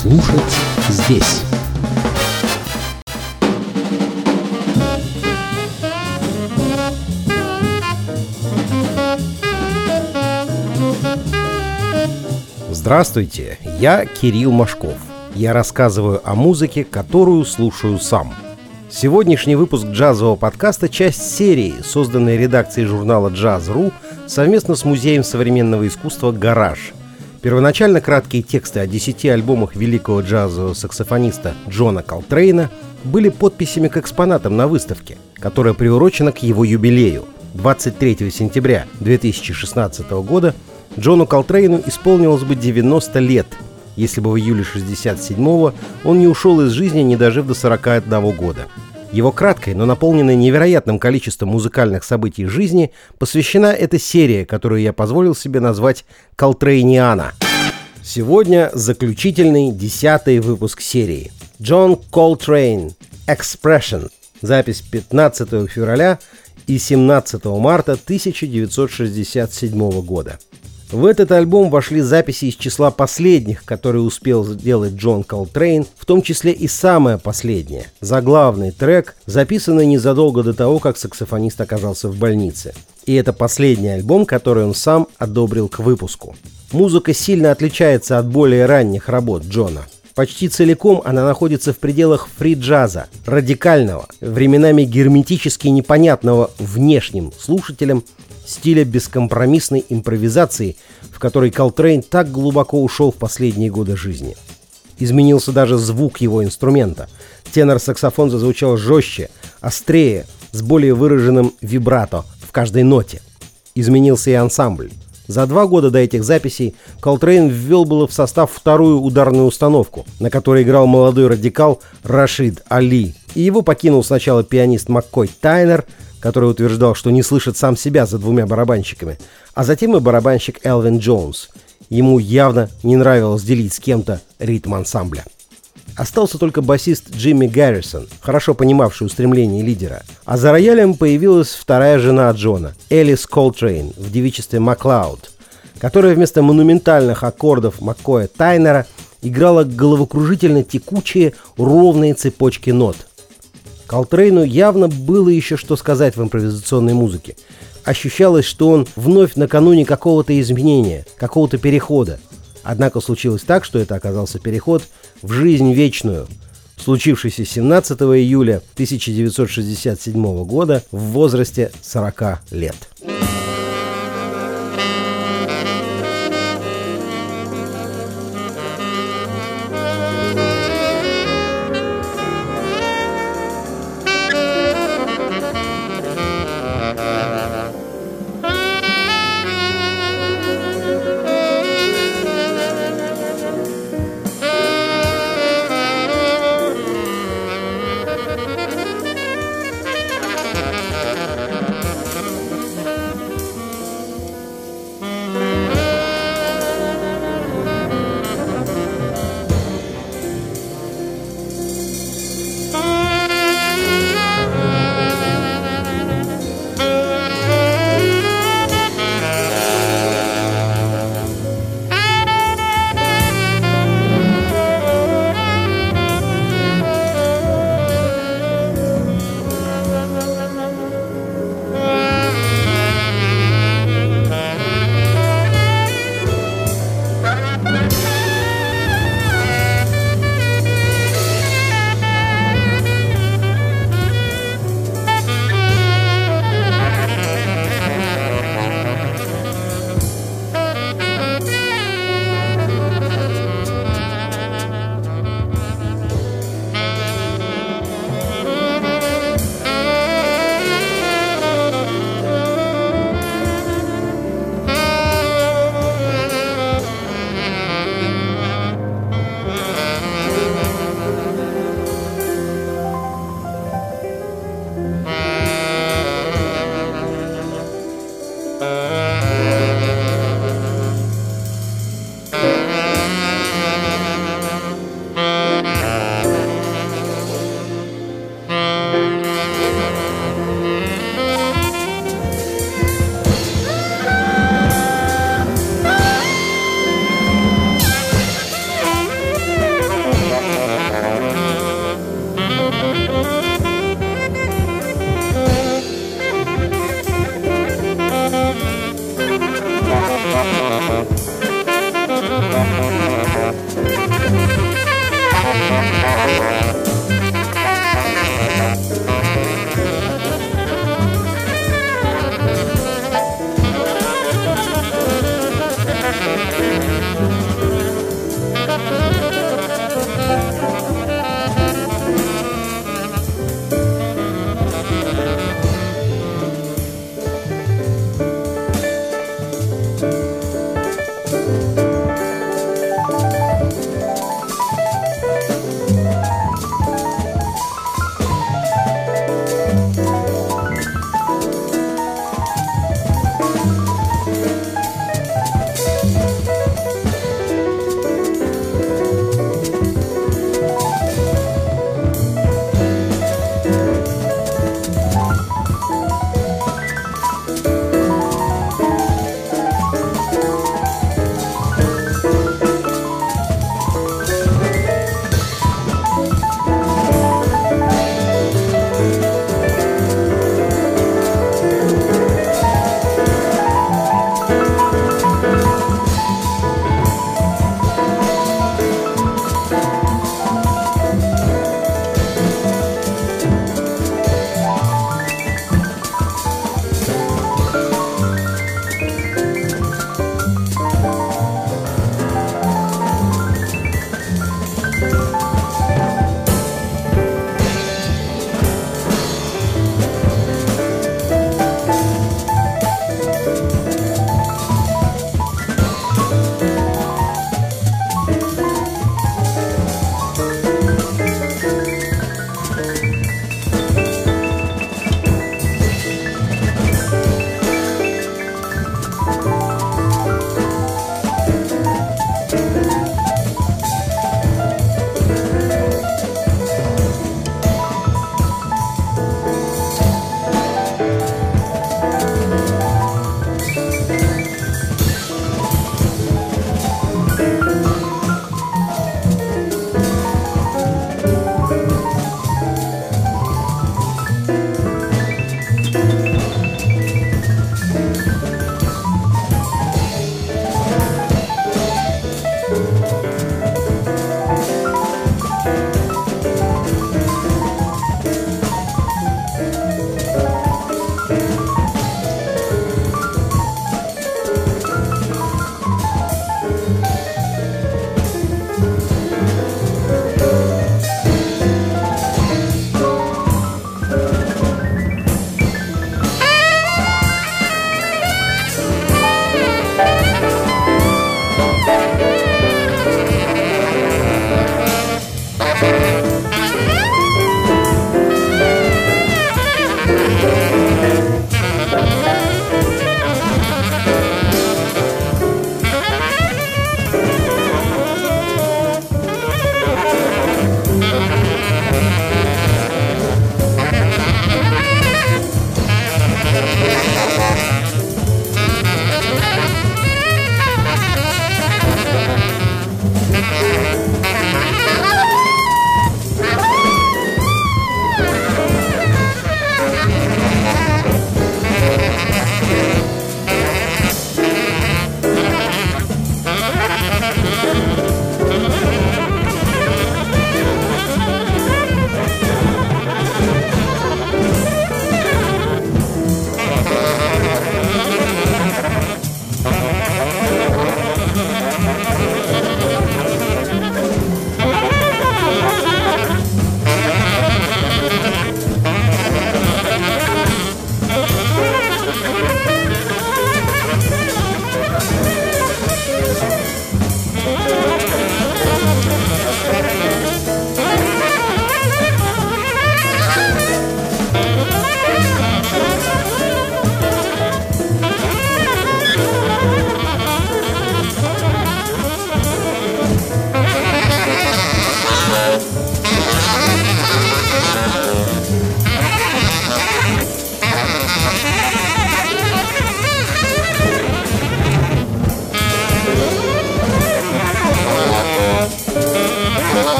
Слушать здесь. Здравствуйте, я Кирилл Машков. Я рассказываю о музыке, которую слушаю сам. Сегодняшний выпуск джазового подкаста – часть серии, созданной редакцией журнала «Джаз.ру» совместно с Музеем современного искусства «Гараж». Первоначально краткие тексты о десяти альбомах великого джазового саксофониста Джона Колтрейна были подписями к экспонатам на выставке, которая приурочена к его юбилею. 23 сентября 2016 года Джону Колтрейну исполнилось бы 90 лет, если бы в июле 67-го он не ушел из жизни, не дожив до 41 года. Его краткой, но наполненной невероятным количеством музыкальных событий жизни посвящена эта серия, которую я позволил себе назвать «Колтрейниана». Сегодня заключительный десятый выпуск серии. Джон Колтрейн «Expression». Запись 15 февраля и 17 марта 1967 года. В этот альбом вошли записи из числа последних, которые успел сделать Джон Колтрейн, в том числе и самое последнее, заглавный трек, записанный незадолго до того, как саксофонист оказался в больнице. И это последний альбом, который он сам одобрил к выпуску. Музыка сильно отличается от более ранних работ Джона. Почти целиком она находится в пределах фри-джаза, радикального, временами герметически непонятного внешним слушателям стиля бескомпромиссной импровизации, в которой Колтрейн так глубоко ушел в последние годы жизни. Изменился даже звук его инструмента. Тенор-саксофон зазвучал жестче, острее, с более выраженным вибрато в каждой ноте. Изменился и ансамбль. За два года до этих записей Колтрейн ввел было в состав вторую ударную установку, на которой играл молодой радикал Рашид Али. И его покинул сначала пианист Маккой Тайнер, который утверждал, что не слышит сам себя за двумя барабанщиками, а затем и барабанщик Элвин Джонс. Ему явно не нравилось делить с кем-то ритм ансамбля. Остался только басист Джимми Гаррисон, хорошо понимавший устремления лидера. А за роялем появилась вторая жена Джона, Элис Колтрейн, в девичестве Маклауд, которая вместо монументальных аккордов Маккоя Тайнера играла головокружительно текучие ровные цепочки нот – Колтрейну явно было еще что сказать в импровизационной музыке. Ощущалось, что он вновь накануне какого-то изменения, какого-то перехода. Однако случилось так, что это оказался переход в жизнь вечную, случившийся 17 июля 1967 года в возрасте 40 лет.